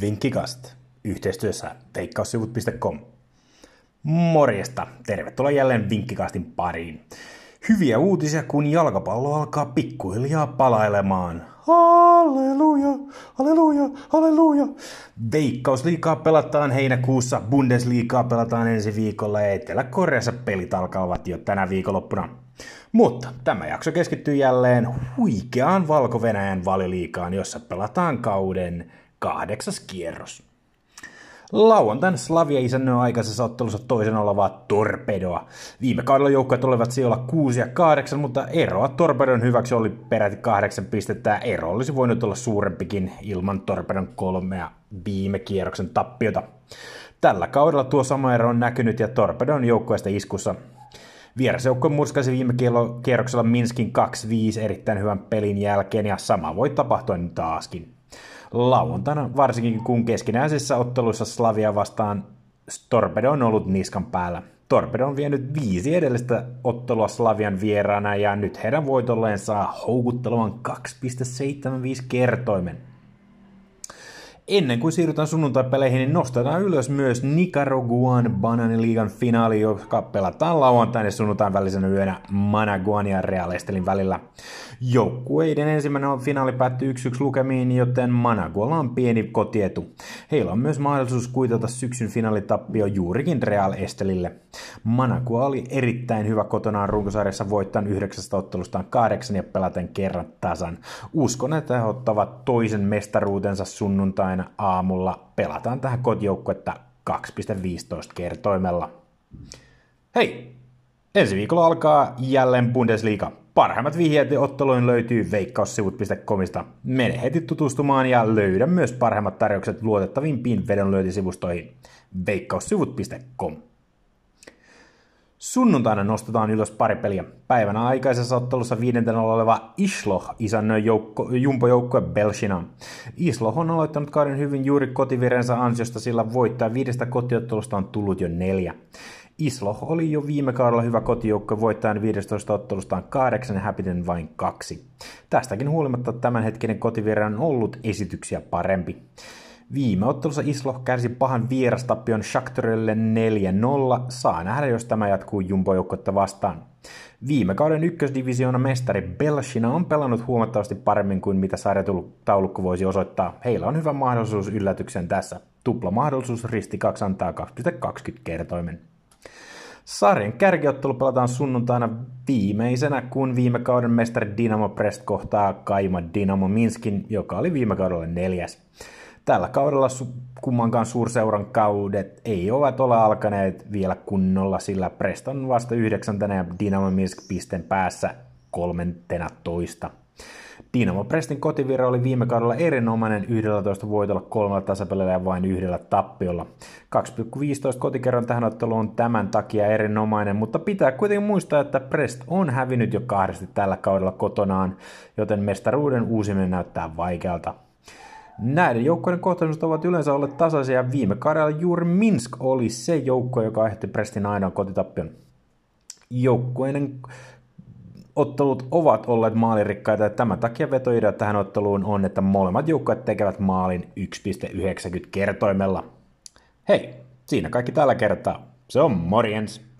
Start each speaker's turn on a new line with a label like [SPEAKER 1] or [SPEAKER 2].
[SPEAKER 1] Vinkkikast yhteistyössä veikkaussivut.com. Morjesta, tervetuloa jälleen Vinkkikastin pariin. Hyviä uutisia, kun jalkapallo alkaa pikkuhiljaa palailemaan. Halleluja, halleluja, halleluja. Veikkausliikaa pelataan heinäkuussa, Bundesliigaa pelataan ensi viikolla ja Etelä-Koreassa pelit alkavat jo tänä viikonloppuna. Mutta tämä jakso keskittyy jälleen huikeaan Valko-Venäjän valiliikaan, jossa pelataan kauden kahdeksas kierros. Lauantain Slavia isännöi aikaisessa ottelussa toisen olevaa Torpedoa. Viime kaudella joukkueet olivat siellä 6 ja 8, mutta eroa Torpedon hyväksi oli peräti 8 pistettä. Ero olisi voinut olla suurempikin ilman Torpedon kolmea viime kierroksen tappiota. Tällä kaudella tuo sama ero on näkynyt ja Torpedon joukkueesta iskussa. Vierasjoukko murskasi viime kierroksella Minskin 2-5 erittäin hyvän pelin jälkeen ja sama voi tapahtua nyt taaskin lauantaina, varsinkin kun keskinäisessä ottelussa Slavia vastaan Torpedo on ollut niskan päällä. Torpedo on vienyt viisi edellistä ottelua Slavian vieraana ja nyt heidän voitolleen saa houkuttelevan 2,75 kertoimen. Ennen kuin siirrytään sunnuntai-peleihin, niin nostetaan ylös myös Nicaraguan Bananiliigan finaali, joka pelataan lauantain ja sunnuntain välisenä yönä Managuan ja Real Estelin välillä. Joukkueiden ensimmäinen finaali päättyi 1-1 lukemiin, joten Managualla on pieni kotietu. Heillä on myös mahdollisuus kuitata syksyn finaalitappio juurikin Real Estelille. Managua oli erittäin hyvä kotonaan runkosarjassa voittain yhdeksästä ottelustaan kahdeksan ja pelaten kerran tasan. Uskon, että he ottavat toisen mestaruutensa sunnuntaina aamulla. Pelataan tähän kotijoukkuetta 2,15 kertoimella. Hei! Ensi viikolla alkaa jälleen Bundesliga. Parhaimmat vihjeet otteluun löytyy veikkaussivut.comista. Mene heti tutustumaan ja löydä myös parhaimmat tarjoukset luotettavimpiin vedonlyöntisivustoihin. veikkaussivut.com Sunnuntaina nostetaan ylös pari peliä. Päivänä aikaisessa ottelussa viidentenä oleva Isloh isännöi joukko, jumpo-joukkue Belshina. Isloh on aloittanut kauden hyvin juuri kotivirensä ansiosta, sillä voittaa viidestä kotiottelusta on tullut jo neljä. Islo oli jo viime kaudella hyvä kotijoukko voittajan 15 ottelustaan kahdeksan ja häpiten vain kaksi. Tästäkin huolimatta tämänhetkinen kotivirra on ollut esityksiä parempi. Viime ottelussa Islo kärsi pahan vierastappion Shakhtarille 4-0. Saa nähdä, jos tämä jatkuu jumbojoukkoetta vastaan. Viime kauden ykkösdivisioona mestari Belshina on pelannut huomattavasti paremmin kuin mitä sarjataulukko voisi osoittaa. Heillä on hyvä mahdollisuus yllätyksen tässä. Tupla mahdollisuus risti 2 antaa 2,20 kertoimen. Sarjan kärkiottelu pelataan sunnuntaina viimeisenä, kun viime kauden mestari Dinamo Brest kohtaa Kaima Dinamo Minskin, joka oli viime kaudella neljäs. Tällä kaudella kummankaan suurseuran kaudet ei ole ole alkaneet vielä kunnolla, sillä Brest on vasta yhdeksäntenä ja Dinamo Minsk pisten päässä kolmentena toista. Dinamo Prestin kotivira oli viime kaudella erinomainen 11 voitolla kolmella tasapelillä ja vain yhdellä tappiolla. 2,15 kotikerran tähän otteluun on tämän takia erinomainen, mutta pitää kuitenkin muistaa, että Prest on hävinnyt jo kahdesti tällä kaudella kotonaan, joten mestaruuden uusiminen näyttää vaikealta. Näiden joukkojen kohtaamiset ovat yleensä olleet tasaisia viime kaudella juuri Minsk oli se joukko, joka aiheutti Prestin ainoan kotitappion. Joukkueiden ottelut ovat olleet maalirikkaita ja tämän takia vetoidea tähän otteluun on, että molemmat joukkueet tekevät maalin 1,90 kertoimella. Hei, siinä kaikki tällä kertaa. Se on morjens!